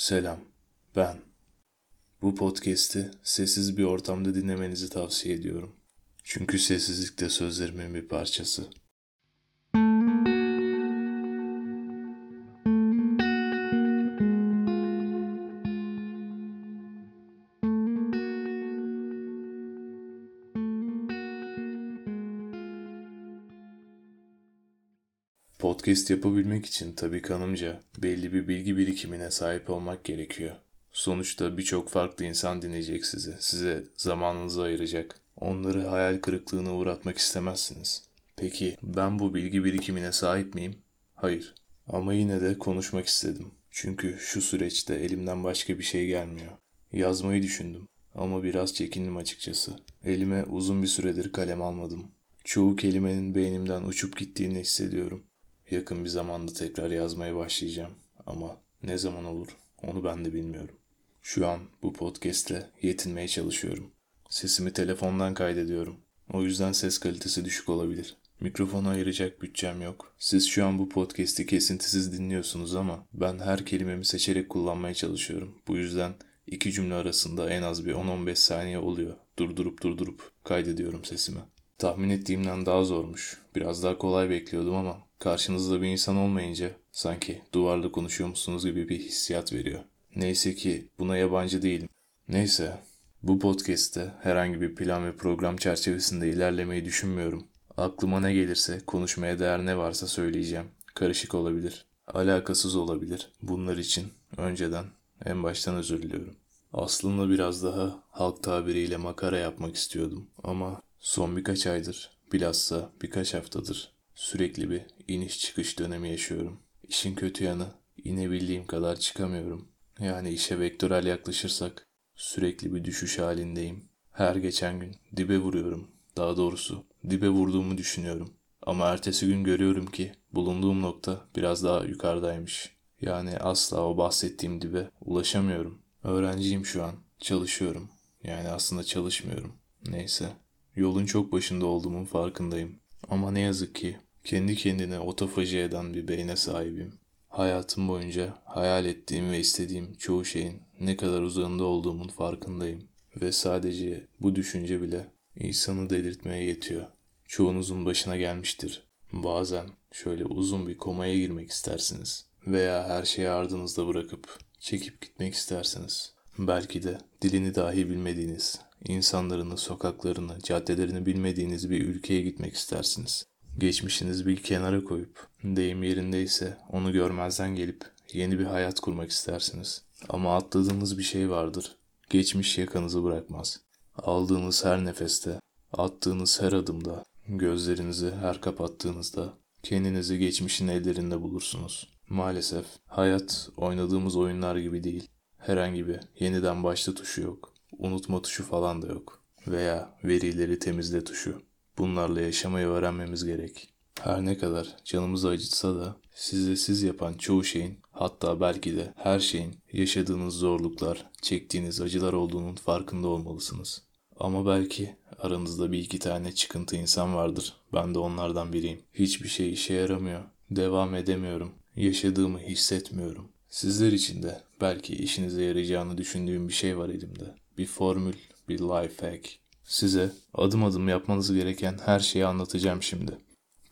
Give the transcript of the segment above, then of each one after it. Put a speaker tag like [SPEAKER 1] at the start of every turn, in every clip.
[SPEAKER 1] Selam, ben. Bu podcast'i sessiz bir ortamda dinlemenizi tavsiye ediyorum. Çünkü sessizlik de sözlerimin bir parçası. Podcast yapabilmek için tabii kanımca belli bir bilgi birikimine sahip olmak gerekiyor. Sonuçta birçok farklı insan dinleyecek sizi. Size zamanınızı ayıracak. Onları hayal kırıklığına uğratmak istemezsiniz. Peki ben bu bilgi birikimine sahip miyim? Hayır. Ama yine de konuşmak istedim. Çünkü şu süreçte elimden başka bir şey gelmiyor. Yazmayı düşündüm ama biraz çekindim açıkçası. Elime uzun bir süredir kalem almadım. Çoğu kelimenin beynimden uçup gittiğini hissediyorum. Yakın bir zamanda tekrar yazmaya başlayacağım ama ne zaman olur onu ben de bilmiyorum. Şu an bu podcast'le yetinmeye çalışıyorum. Sesimi telefondan kaydediyorum. O yüzden ses kalitesi düşük olabilir. Mikrofona ayıracak bütçem yok. Siz şu an bu podcast'i kesintisiz dinliyorsunuz ama ben her kelimemi seçerek kullanmaya çalışıyorum. Bu yüzden iki cümle arasında en az bir 10-15 saniye oluyor. Durdurup durdurup kaydediyorum sesimi. Tahmin ettiğimden daha zormuş. Biraz daha kolay bekliyordum ama karşınızda bir insan olmayınca sanki duvarla konuşuyormuşsunuz gibi bir hissiyat veriyor. Neyse ki buna yabancı değilim. Neyse, bu podcast'te herhangi bir plan ve program çerçevesinde ilerlemeyi düşünmüyorum. Aklıma ne gelirse, konuşmaya değer ne varsa söyleyeceğim. Karışık olabilir, alakasız olabilir. Bunlar için önceden en baştan özür diliyorum. Aslında biraz daha halk tabiriyle makara yapmak istiyordum ama son birkaç aydır, bilhassa birkaç haftadır sürekli bir iniş çıkış dönemi yaşıyorum. İşin kötü yanı inebildiğim kadar çıkamıyorum. Yani işe vektörel yaklaşırsak sürekli bir düşüş halindeyim. Her geçen gün dibe vuruyorum. Daha doğrusu dibe vurduğumu düşünüyorum. Ama ertesi gün görüyorum ki bulunduğum nokta biraz daha yukarıdaymış. Yani asla o bahsettiğim dibe ulaşamıyorum. Öğrenciyim şu an. Çalışıyorum. Yani aslında çalışmıyorum. Neyse. Yolun çok başında olduğumun farkındayım. Ama ne yazık ki kendi kendine otofaji eden bir beyne sahibim. Hayatım boyunca hayal ettiğim ve istediğim çoğu şeyin ne kadar uzağında olduğumun farkındayım. Ve sadece bu düşünce bile insanı delirtmeye yetiyor. Çoğunuzun başına gelmiştir. Bazen şöyle uzun bir komaya girmek istersiniz. Veya her şeyi ardınızda bırakıp çekip gitmek istersiniz. Belki de dilini dahi bilmediğiniz, insanlarını, sokaklarını, caddelerini bilmediğiniz bir ülkeye gitmek istersiniz. Geçmişinizi bir kenara koyup, deyim yerindeyse onu görmezden gelip yeni bir hayat kurmak istersiniz. Ama atladığınız bir şey vardır. Geçmiş yakanızı bırakmaz. Aldığınız her nefeste, attığınız her adımda, gözlerinizi her kapattığınızda kendinizi geçmişin ellerinde bulursunuz. Maalesef hayat oynadığımız oyunlar gibi değil. Herhangi bir yeniden başla tuşu yok. Unutma tuşu falan da yok. Veya verileri temizle tuşu. Bunlarla yaşamayı öğrenmemiz gerek. Her ne kadar canımızı acıtsa da size siz yapan çoğu şeyin hatta belki de her şeyin yaşadığınız zorluklar, çektiğiniz acılar olduğunun farkında olmalısınız. Ama belki aranızda bir iki tane çıkıntı insan vardır. Ben de onlardan biriyim. Hiçbir şey işe yaramıyor. Devam edemiyorum. Yaşadığımı hissetmiyorum. Sizler için de belki işinize yarayacağını düşündüğüm bir şey var elimde. Bir formül, bir life hack. Size adım adım yapmanız gereken her şeyi anlatacağım şimdi.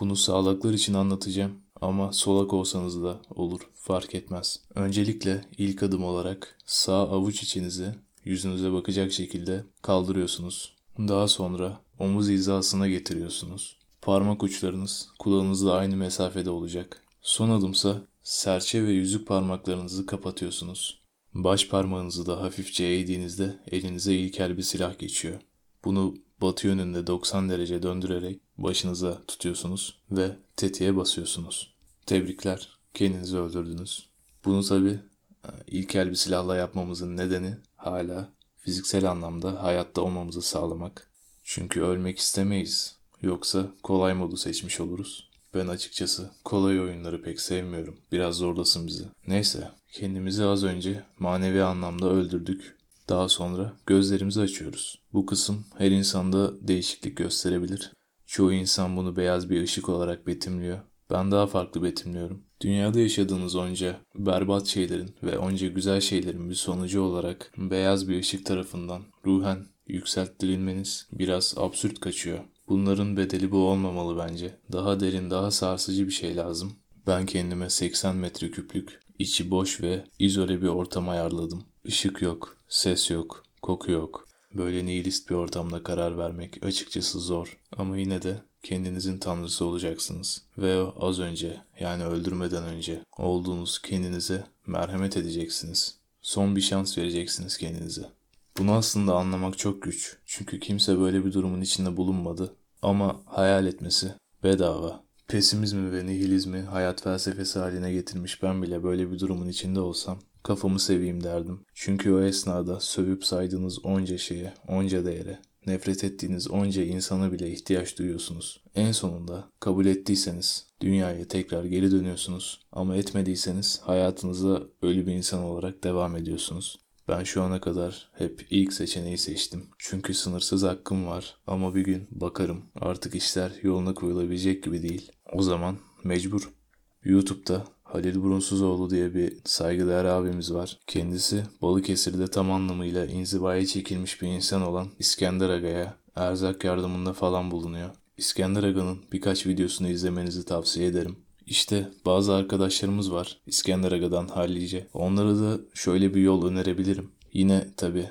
[SPEAKER 1] Bunu sağlıklar için anlatacağım ama solak olsanız da olur fark etmez. Öncelikle ilk adım olarak sağ avuç içinizi yüzünüze bakacak şekilde kaldırıyorsunuz. Daha sonra omuz hizasına getiriyorsunuz. Parmak uçlarınız kulağınızla aynı mesafede olacak. Son adımsa serçe ve yüzük parmaklarınızı kapatıyorsunuz. Baş parmağınızı da hafifçe eğdiğinizde elinize ilkel bir silah geçiyor. Bunu batı yönünde 90 derece döndürerek başınıza tutuyorsunuz ve tetiğe basıyorsunuz. Tebrikler, kendinizi öldürdünüz. Bunu tabi ilkel bir silahla yapmamızın nedeni hala fiziksel anlamda hayatta olmamızı sağlamak. Çünkü ölmek istemeyiz. Yoksa kolay modu seçmiş oluruz. Ben açıkçası kolay oyunları pek sevmiyorum. Biraz zorlasın bizi. Neyse, kendimizi az önce manevi anlamda öldürdük. Daha sonra gözlerimizi açıyoruz. Bu kısım her insanda değişiklik gösterebilir. Çoğu insan bunu beyaz bir ışık olarak betimliyor. Ben daha farklı betimliyorum. Dünyada yaşadığınız onca berbat şeylerin ve onca güzel şeylerin bir sonucu olarak beyaz bir ışık tarafından ruhen yükselttirilmeniz biraz absürt kaçıyor. Bunların bedeli bu olmamalı bence. Daha derin, daha sarsıcı bir şey lazım. Ben kendime 80 metreküplük, içi boş ve izole bir ortam ayarladım. Işık yok, ses yok, koku yok. Böyle nihilist bir ortamda karar vermek açıkçası zor. Ama yine de kendinizin tanrısı olacaksınız. Ve az önce yani öldürmeden önce olduğunuz kendinize merhamet edeceksiniz. Son bir şans vereceksiniz kendinize. Bunu aslında anlamak çok güç. Çünkü kimse böyle bir durumun içinde bulunmadı. Ama hayal etmesi bedava. Pesimizmi ve nihilizmi hayat felsefesi haline getirmiş ben bile böyle bir durumun içinde olsam kafamı seveyim derdim. Çünkü o esnada sövüp saydığınız onca şeye, onca değere, nefret ettiğiniz onca insana bile ihtiyaç duyuyorsunuz. En sonunda kabul ettiyseniz dünyaya tekrar geri dönüyorsunuz ama etmediyseniz hayatınıza ölü bir insan olarak devam ediyorsunuz. Ben şu ana kadar hep ilk seçeneği seçtim. Çünkü sınırsız hakkım var ama bir gün bakarım artık işler yoluna koyulabilecek gibi değil. O zaman mecbur. YouTube'da Halil Burunsuzoğlu diye bir saygıdeğer abimiz var. Kendisi Balıkesir'de tam anlamıyla inzivaya çekilmiş bir insan olan İskender Aga'ya erzak yardımında falan bulunuyor. İskender Aga'nın birkaç videosunu izlemenizi tavsiye ederim. İşte bazı arkadaşlarımız var İskender Aga'dan hallice. Onlara da şöyle bir yol önerebilirim. Yine tabi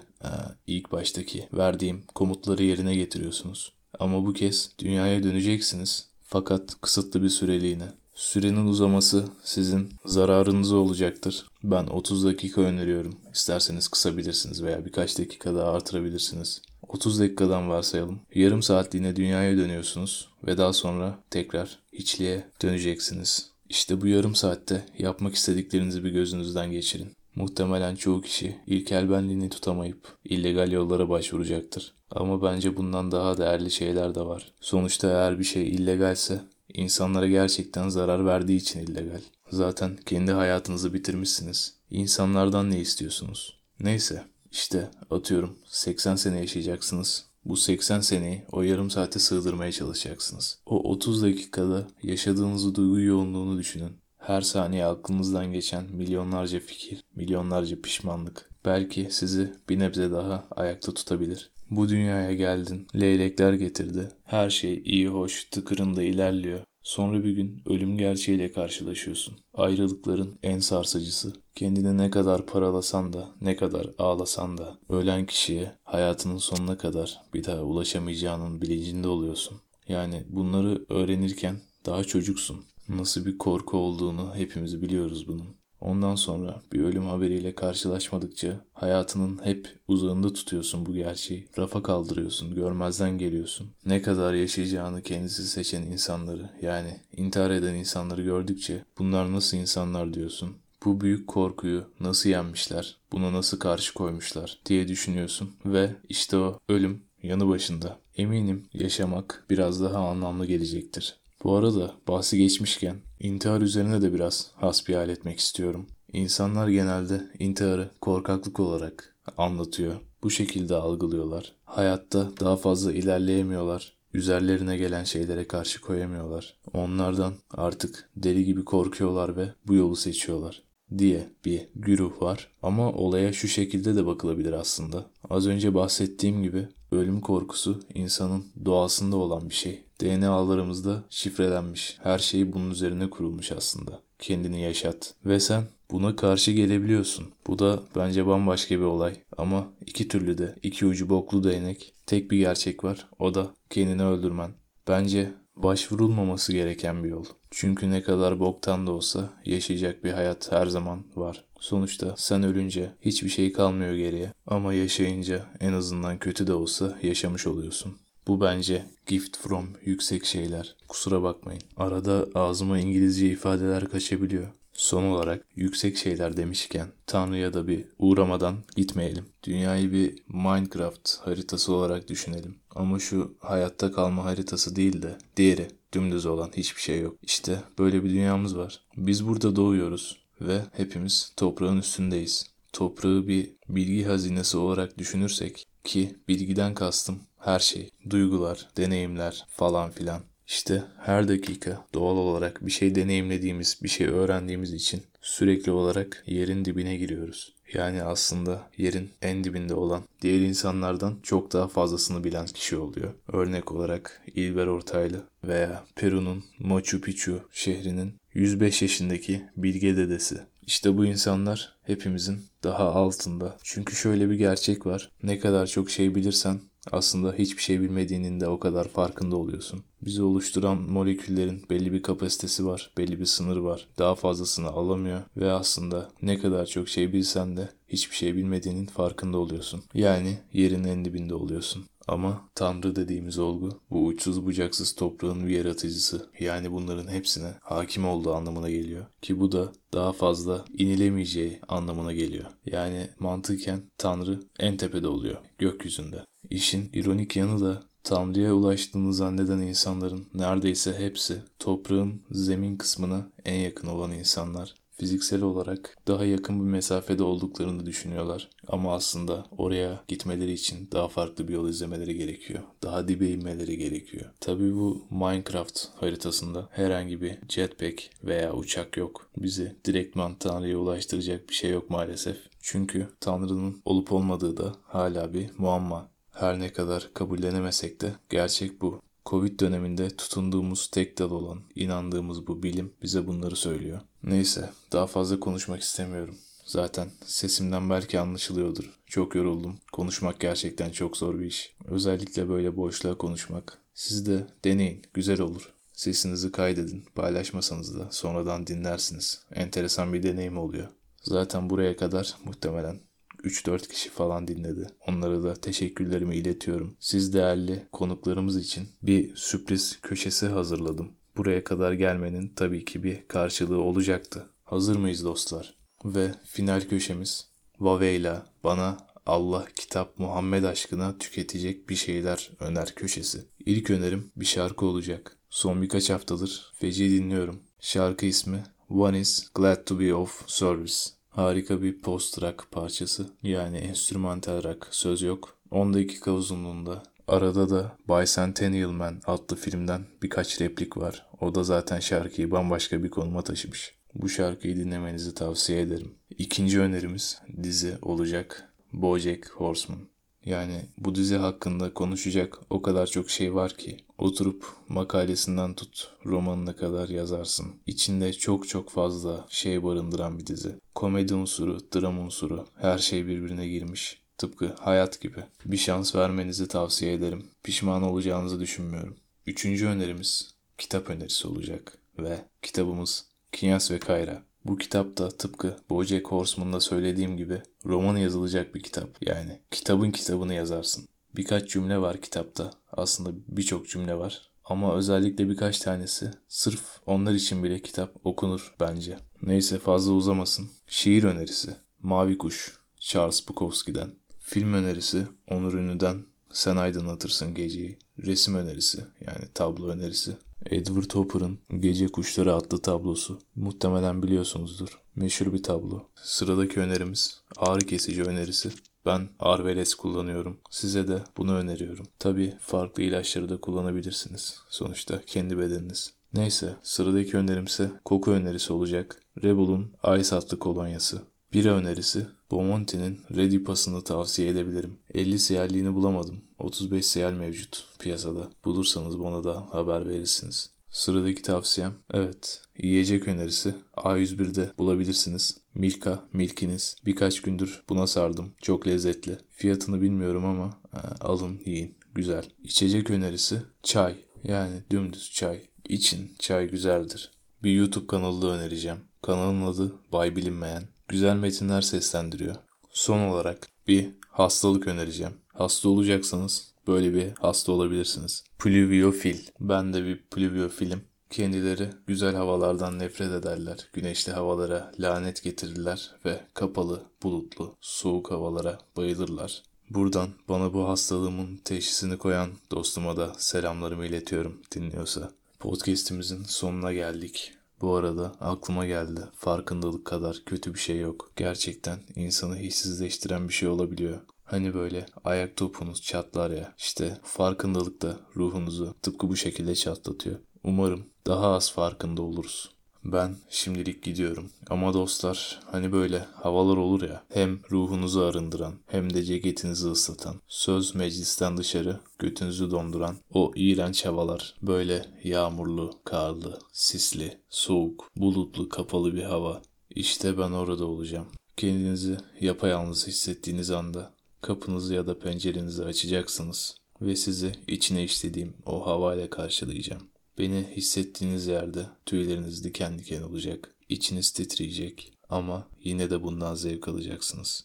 [SPEAKER 1] ilk baştaki verdiğim komutları yerine getiriyorsunuz. Ama bu kez dünyaya döneceksiniz. Fakat kısıtlı bir süreliğine. Sürenin uzaması sizin zararınıza olacaktır. Ben 30 dakika öneriyorum. İsterseniz kısabilirsiniz veya birkaç dakika daha artırabilirsiniz. 30 dakikadan varsayalım. Yarım saatliğine dünyaya dönüyorsunuz ve daha sonra tekrar hiçliğe döneceksiniz. İşte bu yarım saatte yapmak istediklerinizi bir gözünüzden geçirin. Muhtemelen çoğu kişi ilkel benliğini tutamayıp illegal yollara başvuracaktır. Ama bence bundan daha değerli şeyler de var. Sonuçta eğer bir şey illegalse insanlara gerçekten zarar verdiği için illegal. Zaten kendi hayatınızı bitirmişsiniz. İnsanlardan ne istiyorsunuz? Neyse işte atıyorum 80 sene yaşayacaksınız. Bu 80 seneyi o yarım saate sığdırmaya çalışacaksınız. O 30 dakikada yaşadığınız duygu yoğunluğunu düşünün. Her saniye aklınızdan geçen milyonlarca fikir, milyonlarca pişmanlık belki sizi bir nebze daha ayakta tutabilir. Bu dünyaya geldin, leylekler getirdi. Her şey iyi hoş, tıkırında ilerliyor. Sonra bir gün ölüm gerçeğiyle karşılaşıyorsun. Ayrılıkların en sarsıcısı. Kendini ne kadar paralasan da, ne kadar ağlasan da ölen kişiye hayatının sonuna kadar bir daha ulaşamayacağının bilincinde oluyorsun. Yani bunları öğrenirken daha çocuksun. Nasıl bir korku olduğunu hepimiz biliyoruz bunun. Ondan sonra bir ölüm haberiyle karşılaşmadıkça hayatının hep uzağında tutuyorsun bu gerçeği. Rafa kaldırıyorsun, görmezden geliyorsun. Ne kadar yaşayacağını kendisi seçen insanları yani intihar eden insanları gördükçe bunlar nasıl insanlar diyorsun. Bu büyük korkuyu nasıl yenmişler, buna nasıl karşı koymuşlar diye düşünüyorsun ve işte o ölüm yanı başında. Eminim yaşamak biraz daha anlamlı gelecektir. Bu arada bahsi geçmişken intihar üzerine de biraz hasbihal etmek istiyorum. İnsanlar genelde intiharı korkaklık olarak anlatıyor. Bu şekilde algılıyorlar. Hayatta daha fazla ilerleyemiyorlar. Üzerlerine gelen şeylere karşı koyamıyorlar. Onlardan artık deli gibi korkuyorlar ve bu yolu seçiyorlar diye bir güruh var. Ama olaya şu şekilde de bakılabilir aslında. Az önce bahsettiğim gibi ölüm korkusu insanın doğasında olan bir şey. DNA'larımızda şifrelenmiş. Her şey bunun üzerine kurulmuş aslında. Kendini yaşat. Ve sen buna karşı gelebiliyorsun. Bu da bence bambaşka bir olay. Ama iki türlü de, iki ucu boklu değnek. Tek bir gerçek var. O da kendini öldürmen. Bence başvurulmaması gereken bir yol. Çünkü ne kadar boktan da olsa yaşayacak bir hayat her zaman var. Sonuçta sen ölünce hiçbir şey kalmıyor geriye. Ama yaşayınca en azından kötü de olsa yaşamış oluyorsun. Bu bence gift from yüksek şeyler. Kusura bakmayın. Arada ağzıma İngilizce ifadeler kaçabiliyor. Son olarak yüksek şeyler demişken Tanrı'ya da bir uğramadan gitmeyelim. Dünyayı bir Minecraft haritası olarak düşünelim. Ama şu hayatta kalma haritası değil de diğeri dümdüz olan hiçbir şey yok. İşte böyle bir dünyamız var. Biz burada doğuyoruz ve hepimiz toprağın üstündeyiz. Toprağı bir bilgi hazinesi olarak düşünürsek ki bilgiden kastım her şey, duygular, deneyimler falan filan. İşte her dakika doğal olarak bir şey deneyimlediğimiz, bir şey öğrendiğimiz için sürekli olarak yerin dibine giriyoruz. Yani aslında yerin en dibinde olan diğer insanlardan çok daha fazlasını bilen kişi oluyor. Örnek olarak İlber Ortaylı veya Peru'nun Machu Picchu şehrinin 105 yaşındaki bilge dedesi. İşte bu insanlar hepimizin daha altında. Çünkü şöyle bir gerçek var. Ne kadar çok şey bilirsen aslında hiçbir şey bilmediğinin de o kadar farkında oluyorsun. Bizi oluşturan moleküllerin belli bir kapasitesi var, belli bir sınır var. Daha fazlasını alamıyor ve aslında ne kadar çok şey bilsen de hiçbir şey bilmediğinin farkında oluyorsun. Yani yerin en dibinde oluyorsun. Ama Tanrı dediğimiz olgu bu uçsuz bucaksız toprağın bir yaratıcısı. Yani bunların hepsine hakim olduğu anlamına geliyor. Ki bu da daha fazla inilemeyeceği anlamına geliyor. Yani mantıken Tanrı en tepede oluyor gökyüzünde. İşin ironik yanı da Tanrı'ya ulaştığını zanneden insanların neredeyse hepsi toprağın zemin kısmına en yakın olan insanlar. Fiziksel olarak daha yakın bir mesafede olduklarını düşünüyorlar. Ama aslında oraya gitmeleri için daha farklı bir yol izlemeleri gerekiyor. Daha dibe inmeleri gerekiyor. Tabii bu Minecraft haritasında herhangi bir jetpack veya uçak yok. Bizi direktman Tanrı'ya ulaştıracak bir şey yok maalesef. Çünkü Tanrı'nın olup olmadığı da hala bir muamma. Her ne kadar kabullenemesek de gerçek bu. Covid döneminde tutunduğumuz tek dal olan, inandığımız bu bilim bize bunları söylüyor. Neyse, daha fazla konuşmak istemiyorum. Zaten sesimden belki anlaşılıyordur. Çok yoruldum. Konuşmak gerçekten çok zor bir iş. Özellikle böyle boşluğa konuşmak. Siz de deneyin, güzel olur. Sesinizi kaydedin, paylaşmasanız da sonradan dinlersiniz. Enteresan bir deneyim oluyor. Zaten buraya kadar muhtemelen 3-4 kişi falan dinledi. Onlara da teşekkürlerimi iletiyorum. Siz değerli konuklarımız için bir sürpriz köşesi hazırladım. Buraya kadar gelmenin tabii ki bir karşılığı olacaktı. Hazır mıyız dostlar? Ve final köşemiz Vaveyla bana Allah, kitap, Muhammed aşkına tüketecek bir şeyler öner köşesi. İlk önerim bir şarkı olacak. Son birkaç haftadır feci dinliyorum. Şarkı ismi One is Glad to be of Service. Harika bir post-rock parçası. Yani enstrümantal rock, söz yok. 10 dakika uzunluğunda. Arada da Bicentennial Man adlı filmden birkaç replik var. O da zaten şarkıyı bambaşka bir konuma taşımış. Bu şarkıyı dinlemenizi tavsiye ederim. İkinci önerimiz dizi olacak. Bojack Horseman. Yani bu dizi hakkında konuşacak o kadar çok şey var ki oturup makalesinden tut romanına kadar yazarsın. İçinde çok çok fazla şey barındıran bir dizi. Komedi unsuru, dram unsuru her şey birbirine girmiş. Tıpkı hayat gibi. Bir şans vermenizi tavsiye ederim. Pişman olacağınızı düşünmüyorum. Üçüncü önerimiz kitap önerisi olacak. Ve kitabımız Kinyas ve Kayra. Bu kitap da tıpkı Bojack Horseman'da söylediğim gibi roman yazılacak bir kitap. Yani kitabın kitabını yazarsın. Birkaç cümle var kitapta. Aslında birçok cümle var. Ama özellikle birkaç tanesi sırf onlar için bile kitap okunur bence. Neyse fazla uzamasın. Şiir önerisi. Mavi Kuş. Charles Bukowski'den. Film önerisi. Onur Ünlü'den. Sen aydınlatırsın geceyi. Resim önerisi yani tablo önerisi. Edward Hopper'ın Gece Kuşları adlı tablosu. Muhtemelen biliyorsunuzdur. Meşhur bir tablo. Sıradaki önerimiz ağrı kesici önerisi. Ben Arveles kullanıyorum. Size de bunu öneriyorum. Tabi farklı ilaçları da kullanabilirsiniz. Sonuçta kendi bedeniniz. Neyse sıradaki önerimse koku önerisi olacak. Rebel'un Ice adlı kolonyası. Bira önerisi Bomonti'nin Ready Pass'ını tavsiye edebilirim. 50 siyerliğini bulamadım. 35 siyer mevcut piyasada. Bulursanız bana da haber verirsiniz. Sıradaki tavsiyem evet yiyecek önerisi A101'de bulabilirsiniz. Milka, Milkiniz. Birkaç gündür buna sardım. Çok lezzetli. Fiyatını bilmiyorum ama e, alın yiyin. Güzel. İçecek önerisi çay. Yani dümdüz çay. İçin çay güzeldir. Bir YouTube kanalı da önereceğim. Kanalın adı Bay Bilinmeyen. Güzel metinler seslendiriyor. Son olarak bir hastalık önereceğim. Hasta olacaksanız böyle bir hasta olabilirsiniz. Pluviofil. Ben de bir pluviofilim. Kendileri güzel havalardan nefret ederler. Güneşli havalara lanet getirirler ve kapalı, bulutlu, soğuk havalara bayılırlar. Buradan bana bu hastalığımın teşhisini koyan dostuma da selamlarımı iletiyorum dinliyorsa. Podcast'imizin sonuna geldik. Bu arada aklıma geldi. Farkındalık kadar kötü bir şey yok. Gerçekten insanı hissizleştiren bir şey olabiliyor. Hani böyle ayak topunuz çatlar ya. İşte farkındalık da ruhunuzu tıpkı bu şekilde çatlatıyor. Umarım daha az farkında oluruz. Ben şimdilik gidiyorum. Ama dostlar hani böyle havalar olur ya hem ruhunuzu arındıran hem de ceketinizi ıslatan. Söz meclisten dışarı götünüzü donduran o iğrenç havalar. Böyle yağmurlu, karlı, sisli, soğuk, bulutlu, kapalı bir hava. İşte ben orada olacağım. Kendinizi yapayalnız hissettiğiniz anda kapınızı ya da pencerenizi açacaksınız ve sizi içine işlediğim o havayla karşılayacağım. Beni hissettiğiniz yerde tüyleriniz diken diken olacak, içiniz titreyecek ama yine de bundan zevk alacaksınız.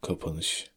[SPEAKER 1] Kapanış